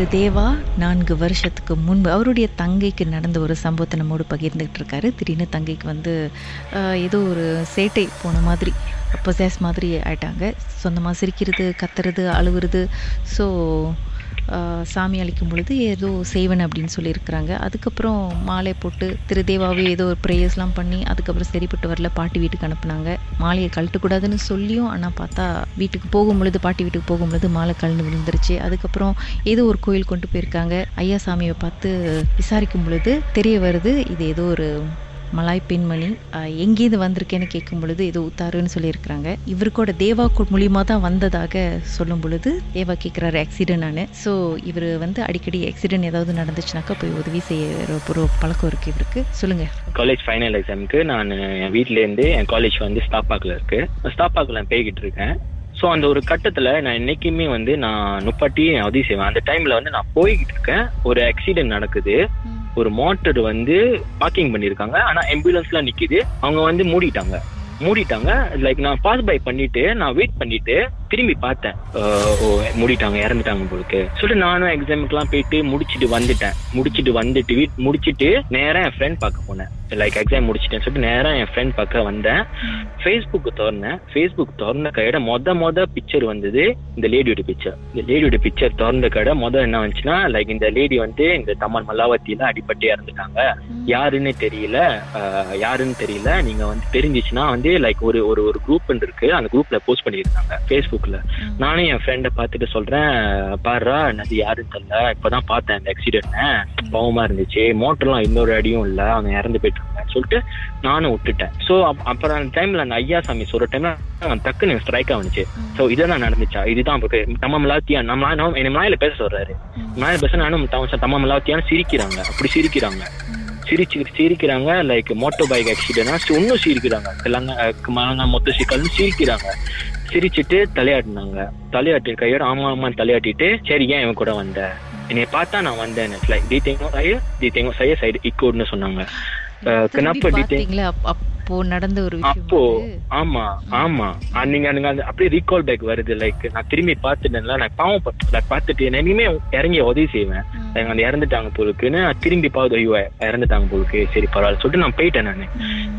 திரு தேவா நான்கு வருஷத்துக்கு முன்பு அவருடைய தங்கைக்கு நடந்த ஒரு சம்பவத்தை நம்மோடு பகிர்ந்துக்கிட்டு இருக்காரு. திடீர்னு தங்கைக்கு வந்து ஏதோ ஒரு சேட்டை போன மாதிரி பொசேஸ் மாதிரி ஆயிட்டாங்க. சொந்தமாக சிரிக்கிறது கத்துறது அழுவுறது. ஸோ சாமி அழைக்கும் பொழுது ஏதோ செய்வன் அப்படின்னு சொல்லியிருக்கிறாங்க. அதுக்கப்புறம் மாலை போட்டு திருதேவாவே ஏதோ ஒரு ப்ரேயர்ஸ்லாம் பண்ணி அதுக்கப்புறம் சரிப்பட்டு வரல பாட்டி வீட்டுக்கு அனுப்புனாங்க. மாலையை கழட்டக்கூடாதுன்னு சொல்லியும் ஆனால் பார்த்தா வீட்டுக்கு போகும் பொழுது பாட்டி வீட்டுக்கு போகும் பொழுது மாலை கழண்டு விழுந்துருச்சு. அதுக்கப்புறம் ஏதோ ஒரு கோயில் கொண்டு போயிருக்காங்க. ஐயா சாமியை பார்த்து விசாரிக்கும் பொழுது தெரிய வருது இது ஏதோ ஒரு மலாய் பெண்மணி எங்கேருந்து வந்திருக்கேன்னு கேட்கும் பொழுது ஏதோ உத்தாருன்னு சொல்லியிருக்கிறாங்க. இவருக்கோட தேவா மூலியமாக தான் வந்ததாக சொல்லும் பொழுது தேவா கேட்குறாரு ஆக்சிடென்ட் நான். ஸோ இவர் வந்து அடிக்கடி ஆக்சிடென்ட் ஏதாவது நடந்துச்சுனாக்கா போய் உதவி செய்யற ஒரு பழக்கம் இருக்கு இவருக்கு. சொல்லுங்க. காலேஜ் ஃபைனல் எக்ஸாமுக்கு நான் என் வீட்லேருந்து என் காலேஜ் வந்து ஸ்டாப் பார்க்கில் இருக்கு. ஸ்டாப் பார்க்கில் நான் போய்கிட்டு இருக்கேன். ஸோ அந்த ஒரு கட்டத்தில் நான் என்னைக்குமே வந்து நான் நுப்பாட்டி உதவி செய்வேன் அந்த டைமில் வந்து நான் போய்கிட்டு இருக்கேன். ஒரு ஆக்சிடென்ட் நடக்குது. ஒரு மோட்டர் வந்து பார்க்கிங் பண்ணியிருக்காங்க. ஆனால் ஆம்புலன்ஸ்லாம் நிற்கிது அவங்க வந்து மூடிட்டாங்க. மூடிட்டாங்க. லைக் நான் பாஸ் பை பண்ணிட்டு நான் வெயிட் பண்ணிட்டு திரும்பி பார்த்தேன். ஓ மூடிட்டாங்க இறந்துட்டாங்க போலுக்கு. சொல்லிட்டு நானும் எக்ஸாமுக்குலாம் போயிட்டு முடிச்சிட்டு வந்துட்டேன். முடிச்சிட்டு வந்துட்டு வீட் முடிச்சிட்டு நேரம் என் ஃப்ரெண்ட் பார்க்க போனேன். லைக் எக்ஸாம் முடிச்சிட்டேன் சொல்லிட்டு நேரம் என் ஃப்ரெண்ட் பார்க்க வந்தேன். ஃபேஸ்புக் திறந்தேன். ஃபேஸ்புக் திறந்த கையோட மொத மொத பிக்சர் வந்தது இந்த லேடியோட பிக்சர் இந்த லேடியோட பிக்சர் திறந்த கடை மொதல் என்ன வந்துச்சுன்னா லைக் இந்த லேடி வந்து இந்த தம்மான் மல்லாவத்தியில அடிபட்டு இறந்துட்டாங்க. யாருன்னு தெரியல யாருன்னு தெரியல. நீங்க வந்து தெரிஞ்சிச்சுன்னா வந்து லைக் ஒரு ஒரு ஒரு குரூப் இருக்கு. அந்த குரூப்ல போஸ்ட் பண்ணியிருந்தாங்க. ஃபேஸ்புக்ல நானும் என் ஃப்ரெண்டை பார்த்துட்டு சொல்றேன் பாருடா அது யாருன்னு தெரியல. இப்பதான் பார்த்தேன் இந்த ஆக்சிடென்ட் பாவமா இருந்துச்சு. மோட்டர்லாம் இன்னொரு அடியும் இல்ல. அவங்க இறந்து போயிட்டாங்கன்னு சொல்லிட்டு நானும் விட்டுட்டேன். ஸோ அப்புறம் அந்த டைம்ல அந்த ஐயா சாமி சொல்ற டைம்ல அவன் டக்குன்னு ஸ்ட்ரைக் ஆனிச்சு ஸோ இதெல்லாம் நடந்துச்சா? இதுதான் நம்ம மலாத்தியா நம்ம என்னை மலாயில பேச சொல்றாரு. மலாயில பேச நானும் தம் தம்ம மலாத்தியான்னு சிரிக்கிறாங்க. அப்படி சிரிக்கிறாங்க. சிரிச்சு சிரிக்கிறாங்க லைக் மோட்டோ பைக் ஆக்சிடென்ட் இன்னும் சிரிக்கிறாங்க. தெலங்கா மொத்த சிக்கல்னு சிரிக்கிறாங்க. சிரிச்சிட்டு தலையாட்டினாங்க. தலையாட்டி கையோட ஆமா ஆமான்னு தலையாட்டிட்டு சரி ஏன் இவன் கூட வந்த? என்னை பார்த்தா நான் வந்தேன் டி தேங்கோ சைய டி தேங்கோ சைய சைடு இக்கோட்னு சொன்னாங்க. டி அப்- அப்போ நடந்த ஒரு விஷயம் அப்போ? ஆமா ஆமா. நீங்க நீங்க அப்படியே ரீகால் பேக் வருது. லைக் நான் திரும்பி பார்த்துட்டேன்ல. நான் பாவம் பார்த்துட்டு இனிமே இறங்கி உதவி செய்வேன். அந்த இறந்துட்டாங்க போலுக்குன்னு திரும்பி பார்த்து ஐயோ இறந்துட்டாங்க போலுக்கு சரி பரவாயில்ல சொல்லிட்டு நான் போயிட்டேன் நான்.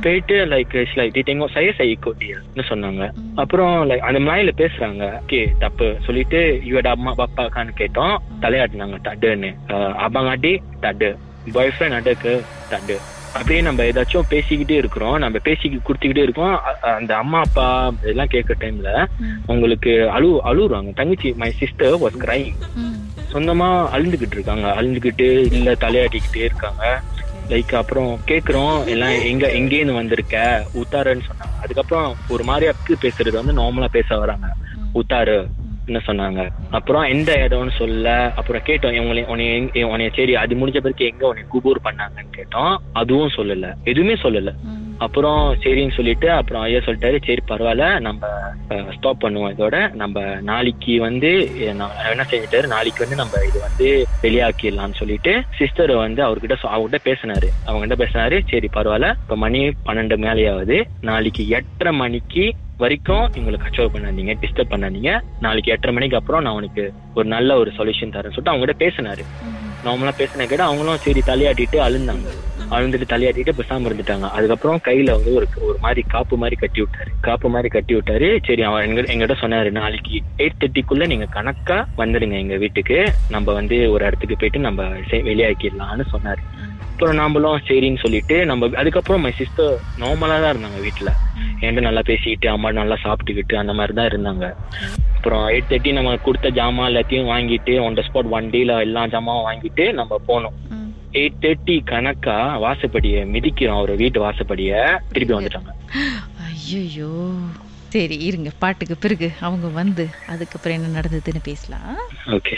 போயிட்டு லைக் லைக் டீட்டிங்கோ சைய சை கோட்டியல்னு சொன்னாங்க. அப்புறம் லைக் அந்த மலையில பேசுறாங்க. ஓகே தப்பு சொல்லிட்டு இவட அம்மா பாப்பாக்கான்னு கேட்டோம். தலையாட்டினாங்க தட்டுன்னு. அப்பாங்காட்டி தட்டு. பாய் ஃப்ரெண்ட் அடக்கு தட்டு. அப்படியே நம்ம ஏதாச்சும் பேசிக்கிட்டே இருக்கிறோம். நம்ம பேசி கொடுத்துக்கிட்டே இருக்கோம். அந்த அம்மா அப்பா இதெல்லாம் கேட்குற டைம்ல உங்களுக்கு அழு அழுகுறாங்க தங்கச்சி மை சிஸ்டர் வாஸ் கிரைங். சொந்தமா அழுந்துகிட்டு இருக்காங்க. அழுந்துகிட்டு இல்ல தலையாட்டிக்கிட்டே இருக்காங்க. லைக் அப்புறம் கேக்குறோம் எல்லாம் எங்க எங்கேருந்து வந்திருக்க? உத்தாருன்னு சொன்னாங்க. அதுக்கப்புறம் ஒரு மாதிரி அக்கு பேசுறது வந்து நார்மலா பேச வராங்க. உத்தாரு என்ன சொன்னாங்க? அப்புறம் எந்த இடம்னு சொல்ல அப்புறம் கேட்டோம் உங்களை உன்னைய எங்க- உன்னைய சரி அது முடிஞ்ச பிறகு எங்க உன்னை குபூர் பண்ணாங்கன்னு கேட்டோம். அதுவும் சொல்லல. எதுவுமே சொல்லல. அப்புறம் சரின்னு சொல்லிட்டு அப்புறம் ஐயா சொல்லிட்டாரு சரி பரவாயில்ல நம்ம ஸ்டாப் பண்ணுவோம் இதோட. நம்ம நாளைக்கு வந்து என்ன செஞ்சுட்டாரு? நாளைக்கு வந்து நம்ம இது வந்து வெளியாக்கிடலாம்னு சொல்லிட்டு சிஸ்டர் வந்து அவர்கிட்ட அவர்கிட்ட பேசினாரு. அவங்ககிட்ட பேசினாரு சரி பரவாயில்ல இப்ப மணி பன்னெண்டு மேலேயாவது. நாளைக்கு எட்டரை மணிக்கு வரைக்கும் எங்களை கச்சோர் பண்ணாதீங்க டிஸ்டர்ப் பண்ணாதீங்க. நாளைக்கு எட்டரை மணிக்கு அப்புறம் நான் உனக்கு ஒரு நல்ல ஒரு சொல்யூஷன் தரேன்னு சொல்லிட்டு அவங்ககிட்ட பேசினாரு. நார்மலா பேசின கேட்ட அவங்களும் சரி தலையாட்டிட்டு அழுந்தாங்க. அழுந்துட்டு தலையாட்டிட்டு பேசாம இருந்துட்டாங்க. அதுக்கப்புறம் கையில வந்து ஒரு ஒரு மாதிரி காப்பு மாதிரி கட்டி விட்டாரு. காப்பு மாதிரி கட்டி விட்டாரு. சரி அவன் எங்க எங்கிட்ட சொன்னாரு நாளைக்கு எயிட் தேர்ட்டிக்குள்ள நீங்க கணக்கா வந்துடுங்க எங்க வீட்டுக்கு. நம்ம வந்து ஒரு இடத்துக்கு போயிட்டு நம்ம வெளியாக்கிடலாம்னு சொன்னாரு. அப்புறம் நாமளும் சரின்னு சொல்லிட்டு நம்ம அதுக்கப்புறம் மை சிஸ்டர் நார்மலா தான் இருந்தாங்க வீட்டுல. என்கிட்ட நல்லா பேசிக்கிட்டு அம்மா நல்லா சாப்பிட்டுக்கிட்டு அந்த மாதிரி தான் இருந்தாங்க. அப்புறம் எயிட் தேர்ட்டி நம்ம கொடுத்த ஜாமான் எல்லாத்தையும் வாங்கிட்டு ஒன் த ஸ்பாட் வண்டியில எல்லா ஜாமாவும் வாங்கிட்டு நம்ம போனோம். எயிட் தேர்ட்டி கணக்கா வாசப்படிய மிதிக்கிறோம் அவர் வீட்டு வாசப்படிய. திருப்பி வந்துட்டாங்க. ஐயோ சரி இருங்க பாட்டுக்கு பிறகு அவங்க வந்து அதுக்கப்புறம் என்ன நடந்ததுன்னு பேசலாம். Okay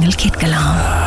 Kid Galam.